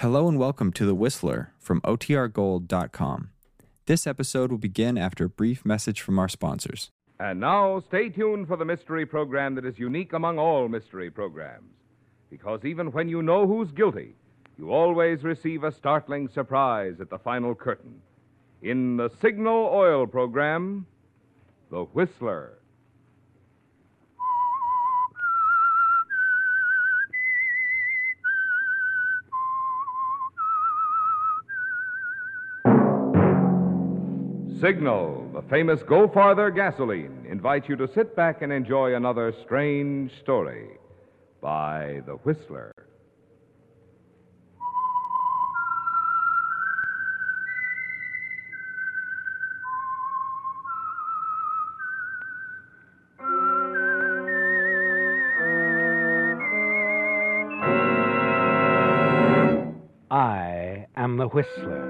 Hello and welcome to The Whistler from OTRGold.com. This episode will begin after a brief message from our sponsors. And now, stay tuned for the mystery program that is unique among all mystery programs. Because even when you know who's guilty, you always receive a startling surprise at the final curtain. In the Signal Oil program, The Whistler. Signal, the famous Go Farther gasoline, invites you to sit back and enjoy another strange story by The Whistler. I am the Whistler,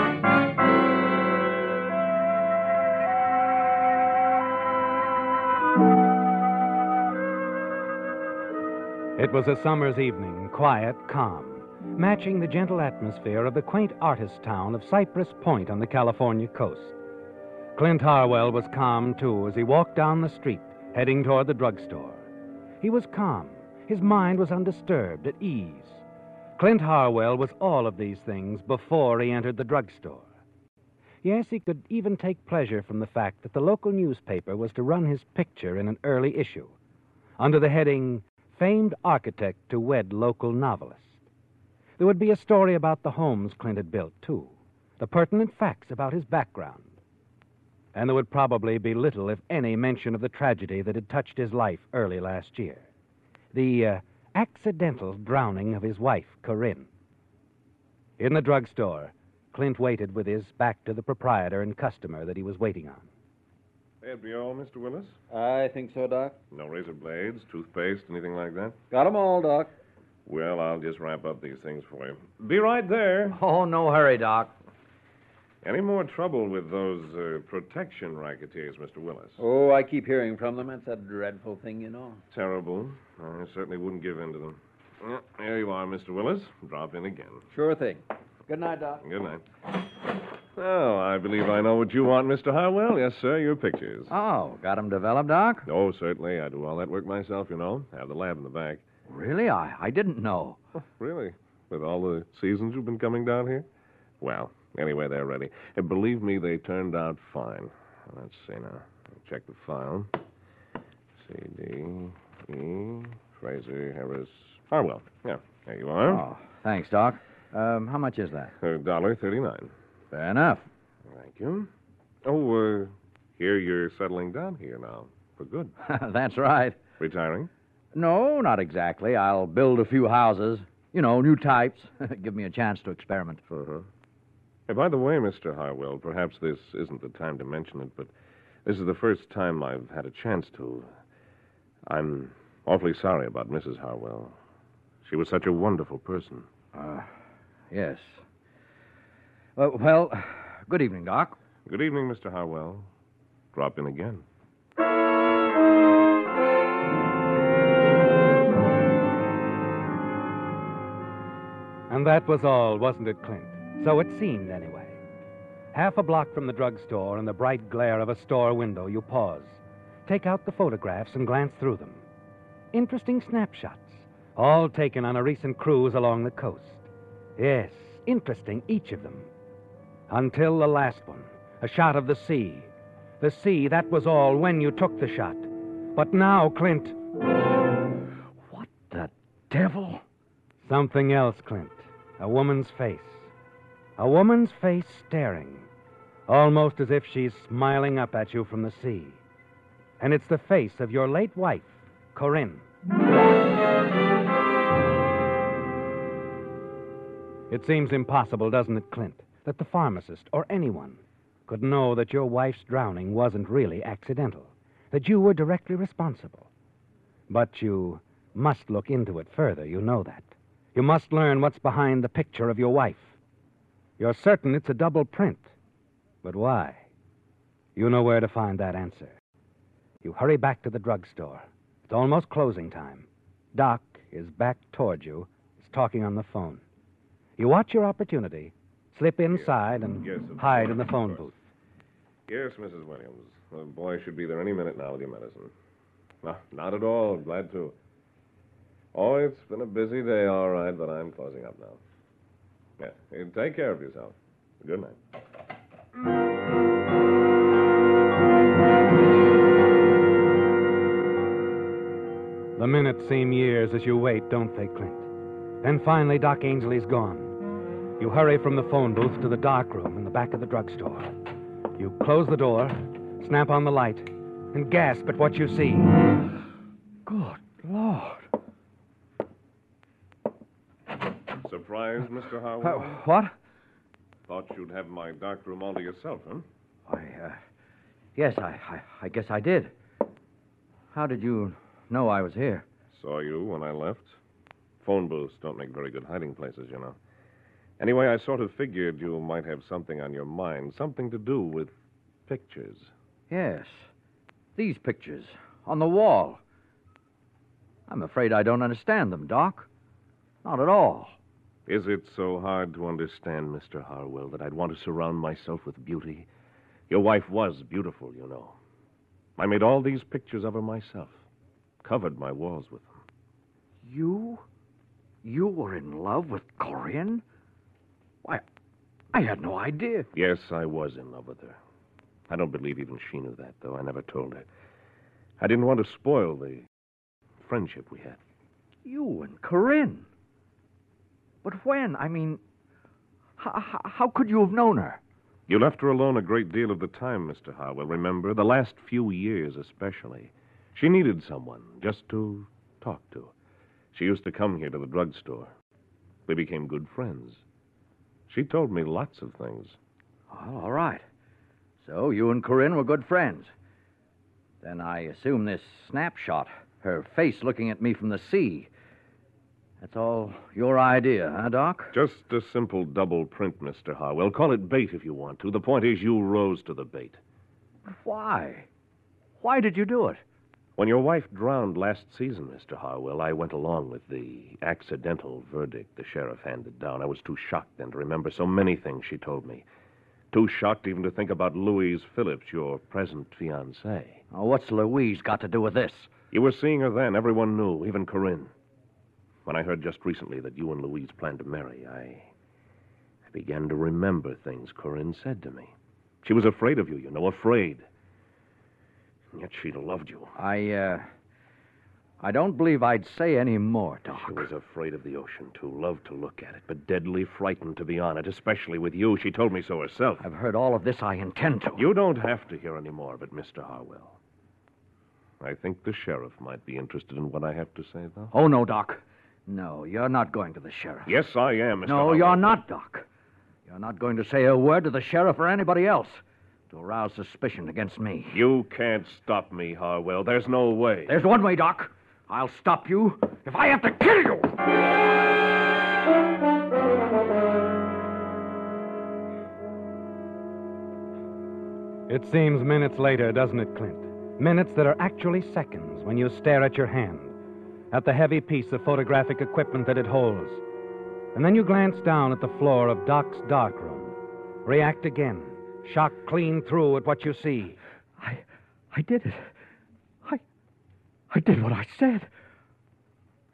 It was a summer's evening, quiet, calm, matching the gentle atmosphere of the quaint artist town of Cypress Point on the California coast. Clint Harwell was calm, too, as he walked down the street, heading toward the drugstore. He was calm. His mind was undisturbed, at ease. Clint Harwell was all of these things before he entered the drugstore. Yes, he could even take pleasure from the fact that the local newspaper was to run his picture in an early issue under the heading Famed Architect to Wed Local Novelist. There would be a story about the homes Clint had built, too, the pertinent facts about his background. And there would probably be little, if any, mention of the tragedy that had touched his life early last year the uh, accidental drowning of his wife, Corinne. In the drugstore, Clint waited with his back to the proprietor and customer that he was waiting on. That'd be all, Mr. Willis? I think so, Doc. No razor blades, toothpaste, anything like that? Got 'em all, Doc. Well, I'll just wrap up these things for you. Be right there. Oh, no hurry, Doc. Any more trouble with those uh, protection racketeers, Mr. Willis? Oh, I keep hearing from them. It's a dreadful thing, you know. Terrible. I certainly wouldn't give in to them. There you are, Mr. Willis. Drop in again. Sure thing. Good night, Doc. Good night. Oh, I believe I know what you want, Mr. Harwell. Yes, sir, your pictures. Oh, got 'em developed, Doc? Oh, certainly. I do all that work myself, you know. Have the lab in the back. Really? I, I didn't know. Oh, really? With all the seasons you've been coming down here? Well, anyway, they're ready. And believe me, they turned out fine. Let's see now. Check the file. C D E Fraser Harris Harwell. Yeah, there you are. Oh, thanks, Doc. Um, how much is that? A dollar thirty-nine. Fair enough. Thank you. Oh, uh, here you're settling down here now for good. That's right. Retiring? No, not exactly. I'll build a few houses. You know, new types. Give me a chance to experiment. Uh-huh. Hey, by the way, Mr. Harwell, perhaps this isn't the time to mention it, but this is the first time I've had a chance to. I'm awfully sorry about Mrs. Harwell. She was such a wonderful person. Uh, yes. Uh, well, good evening, Doc. Good evening, Mr. Harwell. Drop in again. And that was all, wasn't it, Clint? So it seemed, anyway. Half a block from the drugstore, in the bright glare of a store window, you pause, take out the photographs, and glance through them. Interesting snapshots, all taken on a recent cruise along the coast. Yes, interesting, each of them. Until the last one, a shot of the sea. The sea, that was all when you took the shot. But now, Clint. What the devil? Something else, Clint. A woman's face. A woman's face staring, almost as if she's smiling up at you from the sea. And it's the face of your late wife, Corinne. It seems impossible, doesn't it, Clint, that the pharmacist or anyone could know that your wife's drowning wasn't really accidental, that you were directly responsible. But you must look into it further, you know that. You must learn what's behind the picture of your wife. You're certain it's a double print. But why? You know where to find that answer. You hurry back to the drugstore. It's almost closing time. Doc is back toward you, is talking on the phone. You watch your opportunity, slip inside, and Yes, hide course, in the phone booth. Yes, Mrs. Williams. The boy should be there any minute now with your medicine. No, not at all. Glad to. Oh, it's been a busy day, all right, but I'm closing up now. Yeah, you take care of yourself. Good night. The minutes seem years as you wait, don't they, Clint? Then finally, Doc Ainsley's gone. You hurry from the phone booth to the dark room in the back of the drugstore. You close the door, snap on the light, and gasp at what you see. Good Lord. Surprised, Mr. Uh, what? Thought you'd have my dark room all to yourself, huh? I, uh, yes, I, I, I guess I did. How did you know I was here? Saw you when I left. Phone booths don't make very good hiding places, you know. Anyway, I sort of figured you might have something on your mind, something to do with pictures. Yes. These pictures on the wall. I'm afraid I don't understand them, Doc. Not at all. Is it so hard to understand, Mr. Harwell, that I'd want to surround myself with beauty? Your wife was beautiful, you know. I made all these pictures of her myself, covered my walls with them. You? You were in love with Corinne? I had no idea. Yes, I was in love with her. I don't believe even she knew that, though. I never told her. I didn't want to spoil the friendship we had. You and Corinne. But when? I mean, how, how could you have known her? You left her alone a great deal of the time, Mr. Harwell, remember? The last few years, especially. She needed someone just to talk to. She used to come here to the drugstore. We became good friends. She told me lots of things. Oh, all right. So you and Corinne were good friends. Then I assume this snapshot, her face looking at me from the sea. That's all your idea, huh, Doc? Just a simple double print, Mr. Harwell. Call it bait if you want to. The point is, you rose to the bait. Why? Why did you do it? When your wife drowned last season, Mr. Harwell, I went along with the accidental verdict the sheriff handed down. I was too shocked then to remember so many things she told me. Too shocked even to think about Louise Phillips, your present fiancée. Oh, what's Louise got to do with this? You were seeing her then. Everyone knew, even Corinne. When I heard just recently that you and Louise planned to marry, I. I began to remember things Corinne said to me. She was afraid of you, you know, afraid. Yet she'd have loved you. I, uh. I don't believe I'd say any more, Doc. She was afraid of the ocean, too. Loved to look at it, but deadly frightened to be on it, especially with you. She told me so herself. I've heard all of this. I intend to. You don't have to hear any more of it, Mr. Harwell. I think the sheriff might be interested in what I have to say, though. Oh, no, Doc. No, you're not going to the sheriff. Yes, I am, Mr. No, Harwell. you're not, Doc. You're not going to say a word to the sheriff or anybody else to arouse suspicion against me. You can't stop me, Harwell. There's no way. There's one way, Doc. I'll stop you if I have to kill you. It seems minutes later, doesn't it, Clint? Minutes that are actually seconds when you stare at your hand, at the heavy piece of photographic equipment that it holds. And then you glance down at the floor of Doc's darkroom. React again, shocked clean through at what you see. I, I did it. I, I did what I said.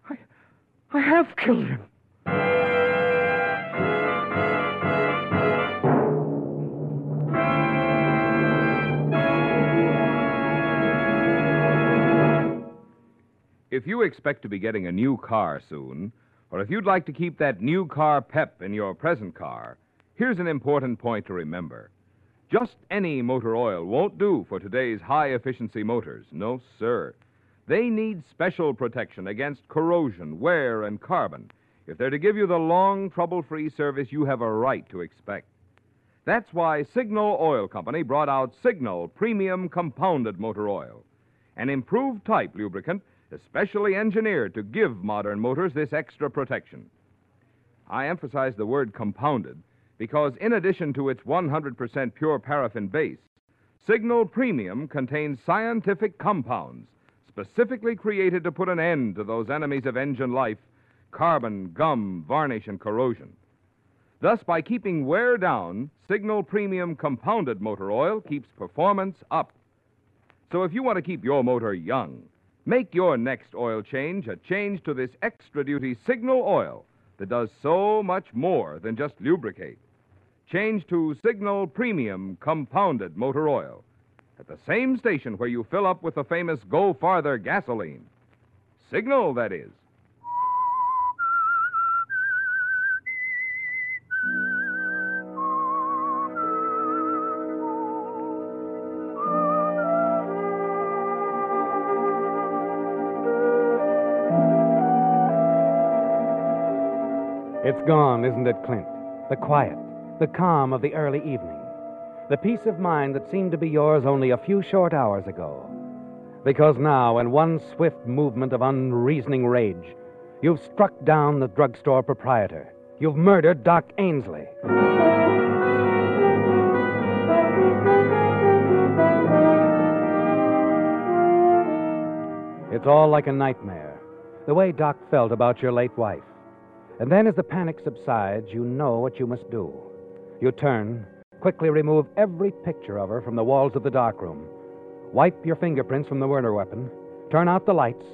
I, I have killed him. If you expect to be getting a new car soon, or if you'd like to keep that new car pep in your present car, here's an important point to remember. Just any motor oil won't do for today's high efficiency motors. No, sir. They need special protection against corrosion, wear, and carbon if they're to give you the long, trouble free service you have a right to expect. That's why Signal Oil Company brought out Signal Premium Compounded Motor Oil, an improved type lubricant especially engineered to give modern motors this extra protection. I emphasize the word compounded because, in addition to its 100% pure paraffin base, Signal Premium contains scientific compounds specifically created to put an end to those enemies of engine life carbon, gum, varnish, and corrosion. Thus, by keeping wear down, Signal Premium Compounded Motor Oil keeps performance up. So if you want to keep your motor young, make your next oil change a change to this extra duty Signal oil that does so much more than just lubricate. Change to Signal Premium Compounded Motor Oil at the same station where you fill up with the famous Go Farther gasoline. Signal, that is. It's gone, isn't it, Clint? The quiet, the calm of the early evening. The peace of mind that seemed to be yours only a few short hours ago. Because now, in one swift movement of unreasoning rage, you've struck down the drugstore proprietor. You've murdered Doc Ainsley. It's all like a nightmare, the way Doc felt about your late wife. And then, as the panic subsides, you know what you must do. You turn, quickly remove every picture of her from the walls of the darkroom, wipe your fingerprints from the murder weapon, turn out the lights,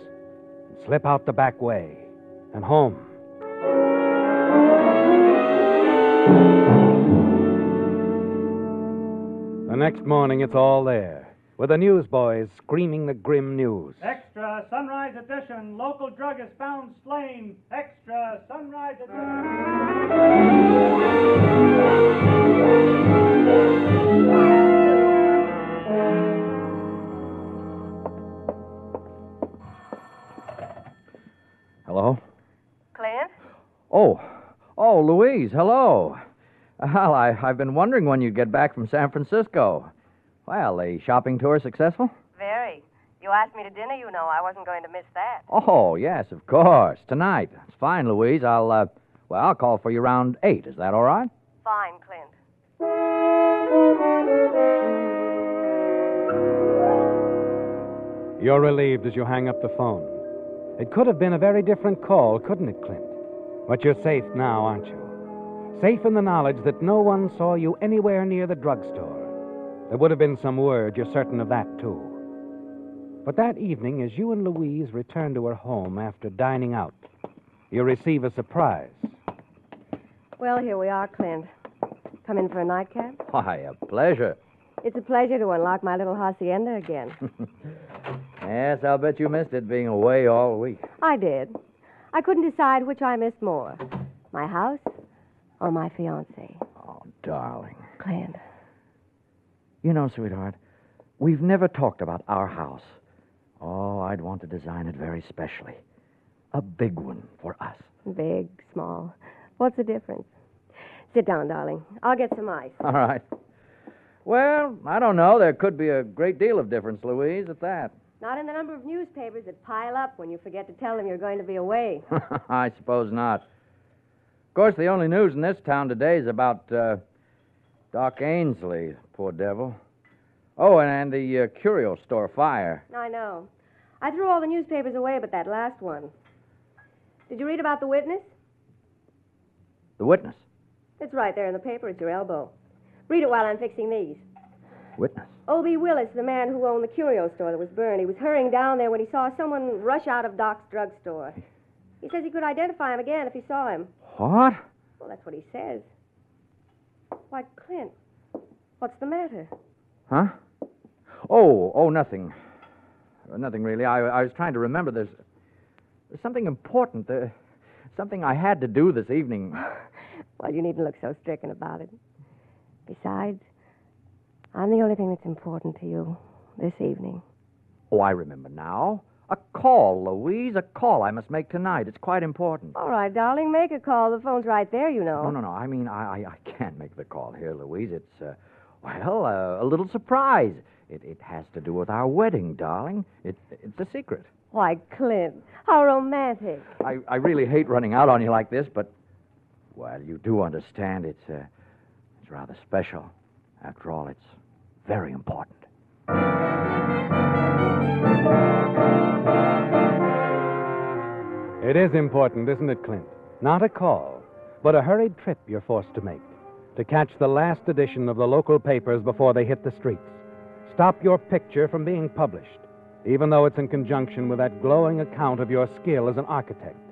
slip out the back way and home. The next morning, it's all there, with the newsboys screaming the grim news. Extra Sunrise Edition. Local drug is found slain. Extra Sunrise Edition. Hello? Clint? Oh, oh, Louise, hello. Well, I, I've been wondering when you'd get back from San Francisco. Well, the shopping tour successful? Very. You asked me to dinner, you know. I wasn't going to miss that. Oh, yes, of course. Tonight. It's fine, Louise. I'll, uh, well, I'll call for you around eight. Is that all right? Fine, Clint. You're relieved as you hang up the phone. It could have been a very different call, couldn't it, Clint? But you're safe now, aren't you? Safe in the knowledge that no one saw you anywhere near the drugstore. There would have been some word, you're certain of that, too. But that evening, as you and Louise return to her home after dining out, you receive a surprise. Well, here we are, Clint. Come in for a nightcap? Why, a pleasure. It's a pleasure to unlock my little hacienda again. Yes, I'll bet you missed it being away all week. I did. I couldn't decide which I missed more my house or my fiance. Oh, darling. Clint. You know, sweetheart, we've never talked about our house. Oh, I'd want to design it very specially. A big one for us. Big, small. What's the difference? Sit down, darling. I'll get some ice. All right. Well, I don't know. There could be a great deal of difference, Louise, at that. Not in the number of newspapers that pile up when you forget to tell them you're going to be away. I suppose not. Of course, the only news in this town today is about uh, Doc Ainsley, poor devil. Oh, and, and the uh, curio store fire. I know. I threw all the newspapers away but that last one. Did you read about the witness? The witness. It's right there in the paper at your elbow. Read it while I'm fixing these. Witness. O.B. Willis, the man who owned the curio store that was burned, he was hurrying down there when he saw someone rush out of Doc's drugstore. He says he could identify him again if he saw him. What? Well, that's what he says. Why, Clint, what's the matter? Huh? Oh, oh, nothing. Nothing really. I, I was trying to remember. There's, there's something important. Uh, something I had to do this evening. Well, you needn't look so stricken about it. Besides, I'm the only thing that's important to you this evening. Oh, I remember now. A call, Louise, a call I must make tonight. It's quite important. All right, darling, make a call. The phone's right there, you know. No, no, no. I mean, I, I, I can't make the call here, Louise. It's, uh, well, uh, a little surprise. It, it has to do with our wedding, darling. It, it's a secret. Why, Clint, how romantic. I, I really hate running out on you like this, but, well, you do understand it's, uh, it's rather special. After all, it's very important. It is important, isn't it, Clint? Not a call, but a hurried trip you're forced to make to catch the last edition of the local papers before they hit the streets. Stop your picture from being published, even though it's in conjunction with that glowing account of your skill as an architect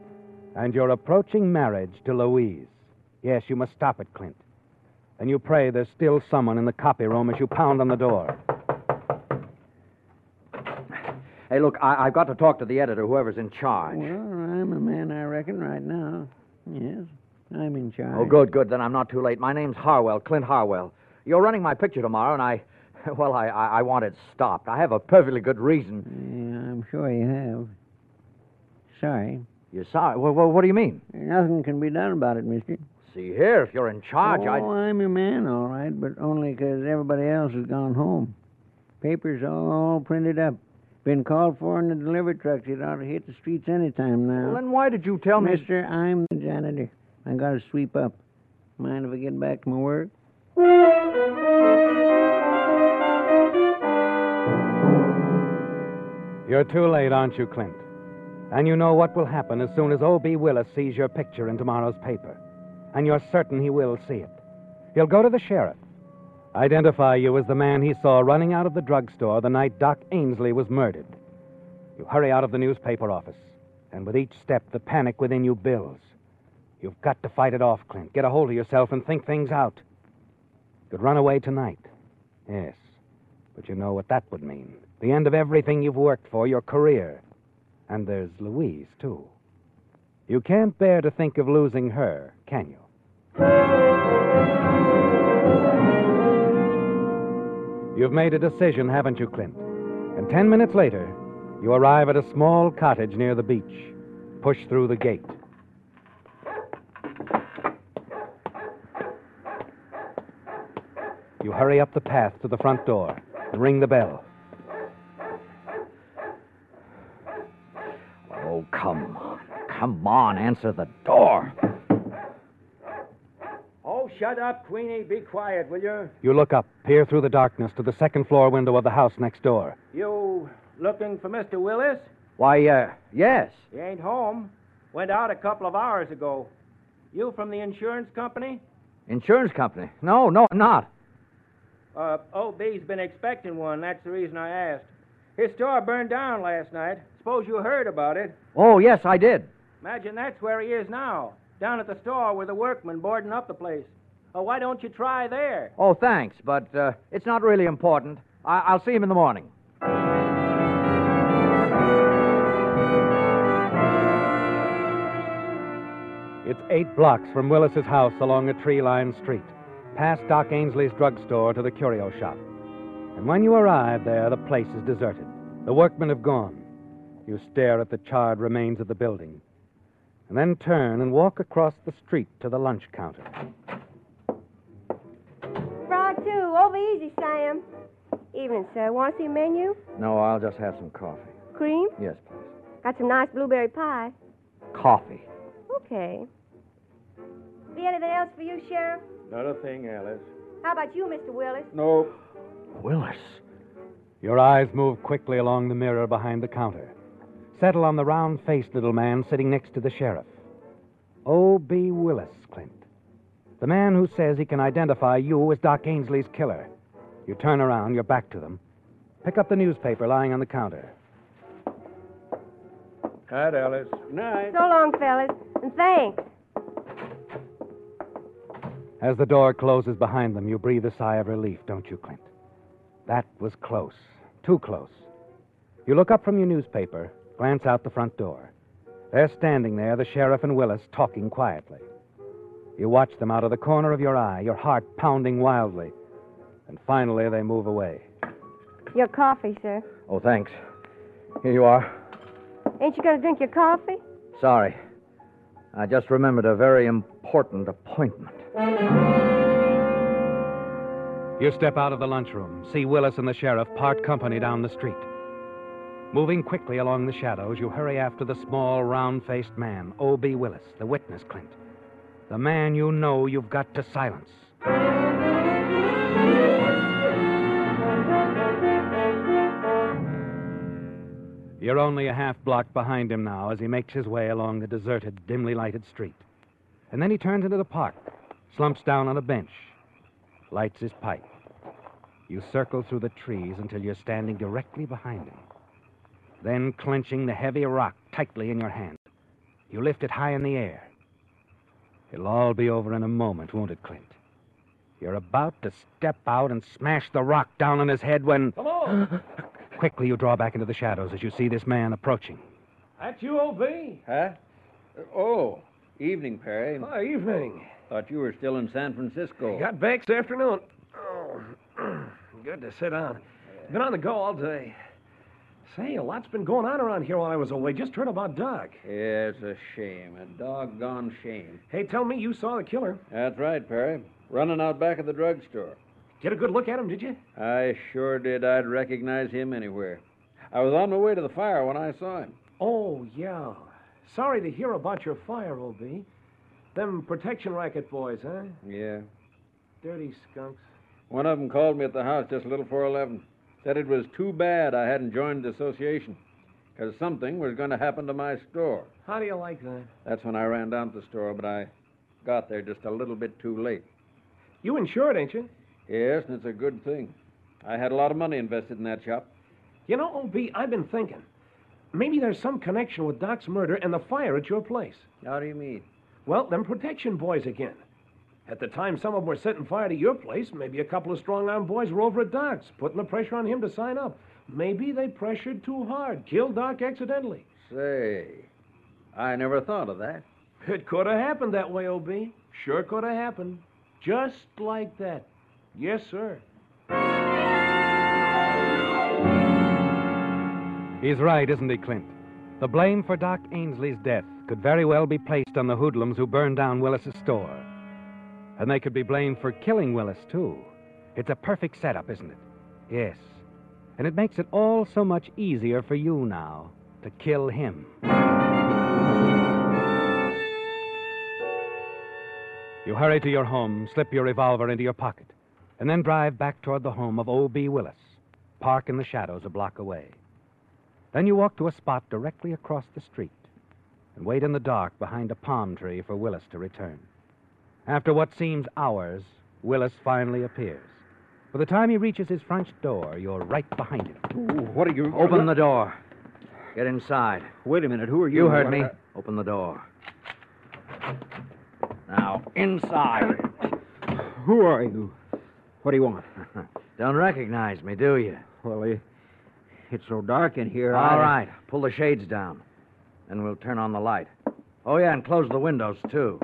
and your approaching marriage to Louise. Yes, you must stop it, Clint. And you pray there's still someone in the copy room as you pound on the door. Hey, look, I, I've got to talk to the editor, whoever's in charge. Well, I'm a man, I reckon, right now. Yes, I'm in charge. Oh, good, good. Then I'm not too late. My name's Harwell, Clint Harwell. You're running my picture tomorrow, and I, well, I, I, I want it stopped. I have a perfectly good reason. Yeah, I'm sure you have. Sorry. You're sorry? Well, well, what do you mean? Nothing can be done about it, mister. See here, if you're in charge, oh, I. I'm your man, all right, but only 'cause everybody else has gone home. Papers all printed up. Been called for in the delivery trucks. It ought to hit the streets any time now. Well, then why did you tell me? Mister, I'm the janitor. I got to sweep up. Mind if I get back to my work? You're too late, aren't you, Clint? And you know what will happen as soon as O.B. Willis sees your picture in tomorrow's paper. And you're certain he will see it. He'll go to the sheriff, identify you as the man he saw running out of the drugstore the night Doc Ainsley was murdered. You hurry out of the newspaper office, and with each step, the panic within you builds. You've got to fight it off, Clint. Get a hold of yourself and think things out. You'd run away tonight. Yes. But you know what that would mean. The end of everything you've worked for, your career. And there's Louise, too. You can't bear to think of losing her, can you? You've made a decision, haven't you, Clint? And ten minutes later, you arrive at a small cottage near the beach. Push through the gate. You hurry up the path to the front door and ring the bell. Oh, come on. Come on, answer the door. Oh, shut up, Queenie. Be quiet, will you? You look up, peer through the darkness to the second floor window of the house next door. You looking for Mr. Willis? Why, uh, yes. He ain't home. Went out a couple of hours ago. You from the insurance company? Insurance company? No, no, I'm not. Uh, OB's been expecting one. That's the reason I asked. His store burned down last night. Suppose you heard about it. Oh, yes, I did. Imagine that's where he is now, down at the store with the workmen boarding up the place. Oh, why don't you try there? Oh, thanks, but uh, it's not really important. I- I'll see him in the morning. It's eight blocks from Willis's house along a tree lined street, past Doc Ainsley's drugstore to the curio shop. And when you arrive there, the place is deserted. The workmen have gone. You stare at the charred remains of the building, and then turn and walk across the street to the lunch counter. Frog two. Over easy, Sam. Evening, sir. Want to see a menu? No, I'll just have some coffee. Cream? Yes, please. Got some nice blueberry pie. Coffee. Okay. Be anything else for you, Sheriff? Not a thing, Alice. How about you, Mr. Willis? No. Willis. Your eyes move quickly along the mirror behind the counter, settle on the round faced little man sitting next to the sheriff. O.B. Willis, Clint. The man who says he can identify you as Doc Ainsley's killer. You turn around, your back to them. Pick up the newspaper lying on the counter. Night, Alice. Night. So long, fellas. And thanks. As the door closes behind them, you breathe a sigh of relief, don't you, Clint? That was close. Too close. You look up from your newspaper, glance out the front door. They're standing there, the sheriff and Willis, talking quietly. You watch them out of the corner of your eye, your heart pounding wildly. And finally, they move away. Your coffee, sir. Oh, thanks. Here you are. Ain't you going to drink your coffee? Sorry. I just remembered a very important appointment. You step out of the lunchroom, see Willis and the sheriff part company down the street. Moving quickly along the shadows, you hurry after the small, round faced man, O.B. Willis, the witness, Clint. The man you know you've got to silence. You're only a half block behind him now as he makes his way along the deserted, dimly lighted street. And then he turns into the park, slumps down on a bench, lights his pipe. You circle through the trees until you're standing directly behind him. Then, clenching the heavy rock tightly in your hand, you lift it high in the air. It'll all be over in a moment, won't it, Clint? You're about to step out and smash the rock down on his head when. Hello. Quickly, you draw back into the shadows as you see this man approaching. That's you, O.B. Huh? Oh, evening, Perry. Oh, evening. Thought you were still in San Francisco. Got back this afternoon. Oh, good to sit down. Been on the go all day. Say, a lot's been going on around here while I was away. Just heard about Doc. Yeah, it's a shame. A doggone shame. Hey, tell me you saw the killer. That's right, Perry. Running out back of the drugstore. Get a good look at him, did you? I sure did. I'd recognize him anywhere. I was on my way to the fire when I saw him. Oh, yeah. Sorry to hear about your fire, O.B. Them protection racket boys, huh? Yeah. Dirty skunks. One of them called me at the house just a little before 11. Said it was too bad I hadn't joined the association. Because something was going to happen to my store. How do you like that? That's when I ran down to the store, but I got there just a little bit too late. You insured, ain't you? Yes, and it's a good thing. I had a lot of money invested in that shop. You know, O.B., I've been thinking. Maybe there's some connection with Doc's murder and the fire at your place. How do you mean? Well, them protection boys again. At the time some of them were setting fire to your place, maybe a couple of strong arm boys were over at Doc's, putting the pressure on him to sign up. Maybe they pressured too hard, killed Doc accidentally. Say, I never thought of that. It could have happened that way, O.B. Sure could have happened. Just like that. Yes, sir. He's right, isn't he, Clint? The blame for Doc Ainsley's death could very well be placed on the hoodlums who burned down Willis's store. And they could be blamed for killing Willis, too. It's a perfect setup, isn't it? Yes. And it makes it all so much easier for you now to kill him. You hurry to your home, slip your revolver into your pocket, and then drive back toward the home of O.B. Willis. Park in the shadows a block away. Then you walk to a spot directly across the street and wait in the dark behind a palm tree for Willis to return. After what seems hours, Willis finally appears. By the time he reaches his front door, you're right behind him. What are you. Open the door. Get inside. Wait a minute. Who are you? You heard me. Open the door. Now, inside. Who are you? What do you want? Don't recognize me, do you? Well, it's so dark in here. All I... right. Pull the shades down. Then we'll turn on the light. Oh, yeah, and close the windows, too.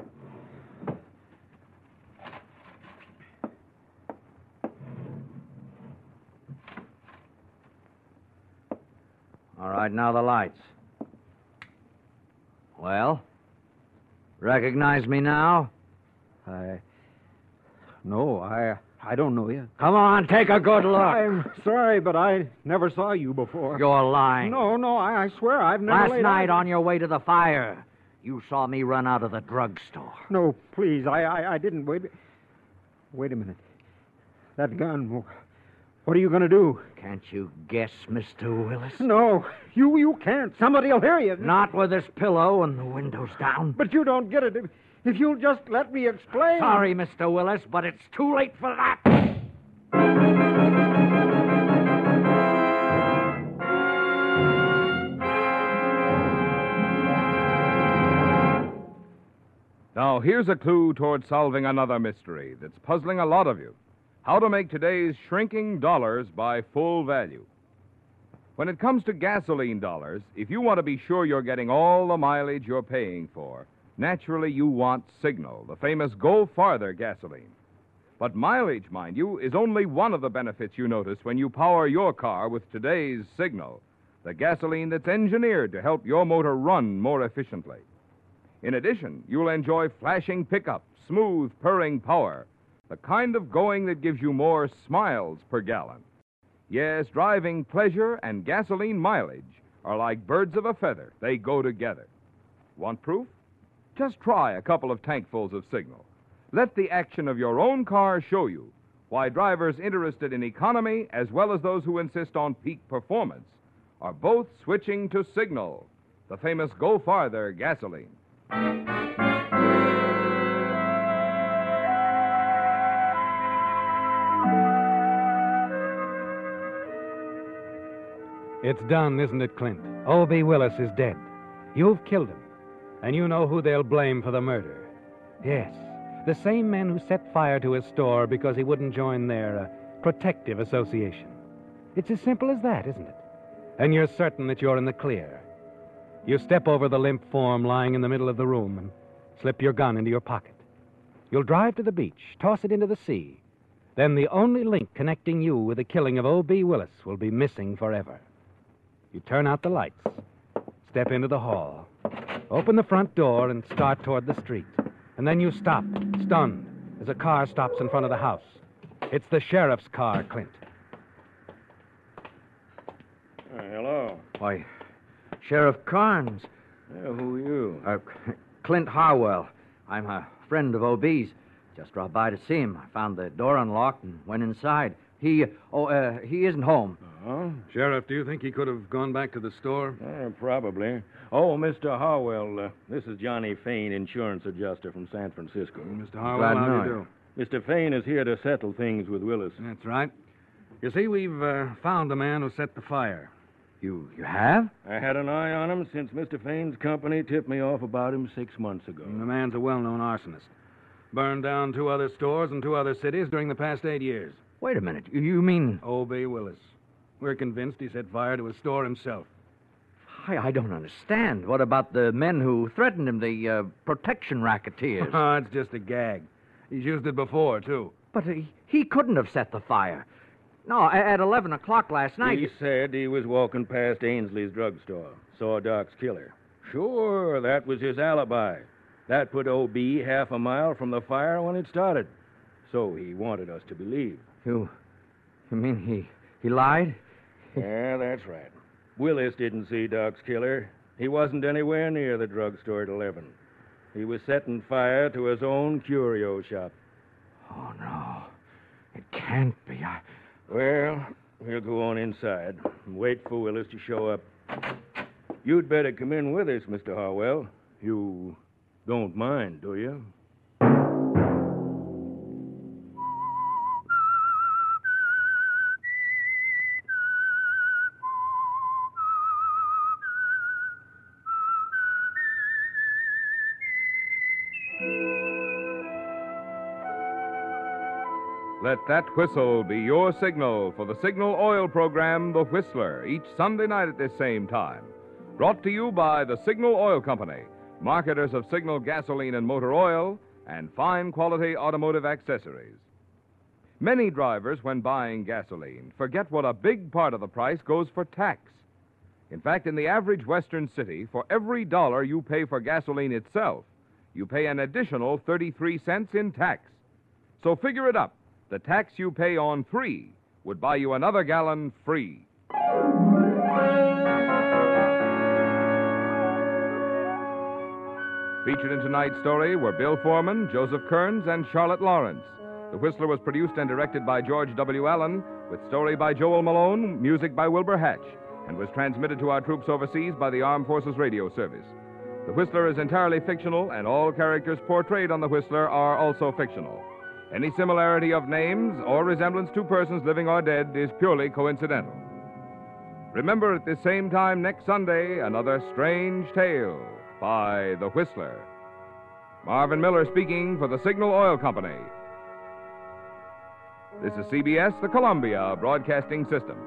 All right, now the lights. Well? Recognize me now? I. No, I. I don't know you. Come on, take a good look. I'm sorry, but I never saw you before. You're lying. No, no, I, I swear I've never. Last night on your way to the fire, you saw me run out of the drugstore. No, please, I, I, I didn't. Wait. Wait a minute. That gun. What are you going to do? Can't you guess, Mr. Willis? No, you you can't. Somebody'll hear you. Not with this pillow and the windows down. But you don't get it. If, if you'll just let me explain. Sorry, Mr. Willis, but it's too late for that. Now, here's a clue toward solving another mystery that's puzzling a lot of you how to make today's shrinking dollars by full value. When it comes to gasoline dollars, if you want to be sure you're getting all the mileage you're paying for, naturally you want Signal, the famous Go Farther gasoline. But mileage, mind you, is only one of the benefits you notice when you power your car with today's Signal, the gasoline that's engineered to help your motor run more efficiently. In addition, you'll enjoy flashing pickup, smooth, purring power, the kind of going that gives you more smiles per gallon. Yes, driving pleasure and gasoline mileage are like birds of a feather. They go together. Want proof? Just try a couple of tankfuls of Signal. Let the action of your own car show you why drivers interested in economy, as well as those who insist on peak performance, are both switching to Signal, the famous Go Farther gasoline. It's done, isn't it, Clint? O.B. Willis is dead. You've killed him. And you know who they'll blame for the murder. Yes, the same men who set fire to his store because he wouldn't join their uh, protective association. It's as simple as that, isn't it? And you're certain that you're in the clear. You step over the limp form lying in the middle of the room and slip your gun into your pocket. You'll drive to the beach, toss it into the sea. Then the only link connecting you with the killing of O.B. Willis will be missing forever. You turn out the lights, step into the hall, open the front door, and start toward the street. And then you stop, stunned, as a car stops in front of the house. It's the sheriff's car, Clint. Uh, hello. Why, Sheriff Carnes. Yeah, who are you? Uh, Clint Harwell. I'm a friend of O.B.'s. Just dropped by to see him. I found the door unlocked and went inside. He, oh, uh, he isn't home. Oh? Sheriff, do you think he could have gone back to the store? Uh, probably. Oh, Mr. Harwell, uh, this is Johnny Fain, insurance adjuster from San Francisco. Mr. Harwell, Glad how do you you. do? Mr. Fain is here to settle things with Willis. That's right. You see, we've uh, found the man who set the fire. You, you have? I had an eye on him since Mr. Fain's company tipped me off about him six months ago. The man's a well-known arsonist. Burned down two other stores in two other cities during the past eight years. Wait a minute. You- You mean. O.B. Willis. We're convinced he set fire to his store himself. I, I don't understand. What about the men who threatened him, the uh, protection racketeers? Oh, it's just a gag. He's used it before, too. but he, he couldn't have set the fire. No, at 11 o'clock last night. He said he was walking past Ainsley's drugstore, saw Doc's killer. Sure, that was his alibi. That put O.B. half a mile from the fire when it started. So he wanted us to believe. You, you mean he, he lied? yeah, that's right. Willis didn't see Doc's killer. He wasn't anywhere near the drugstore at 11. He was setting fire to his own curio shop. Oh, no. It can't be. I... Well, we'll go on inside and wait for Willis to show up. You'd better come in with us, Mr. Harwell. You don't mind, do you? Let that whistle be your signal for the Signal Oil program, The Whistler, each Sunday night at this same time. Brought to you by the Signal Oil Company, marketers of Signal gasoline and motor oil, and fine quality automotive accessories. Many drivers, when buying gasoline, forget what a big part of the price goes for tax. In fact, in the average Western city, for every dollar you pay for gasoline itself, you pay an additional 33 cents in tax. So figure it up. The tax you pay on three would buy you another gallon free. Featured in tonight's story were Bill Forman, Joseph Kearns, and Charlotte Lawrence. The Whistler was produced and directed by George W. Allen, with story by Joel Malone, music by Wilbur Hatch, and was transmitted to our troops overseas by the Armed Forces Radio Service. The Whistler is entirely fictional, and all characters portrayed on The Whistler are also fictional. Any similarity of names or resemblance to persons living or dead is purely coincidental. Remember at the same time next Sunday, another strange tale by The Whistler. Marvin Miller speaking for the Signal Oil Company. This is CBS, the Columbia Broadcasting System.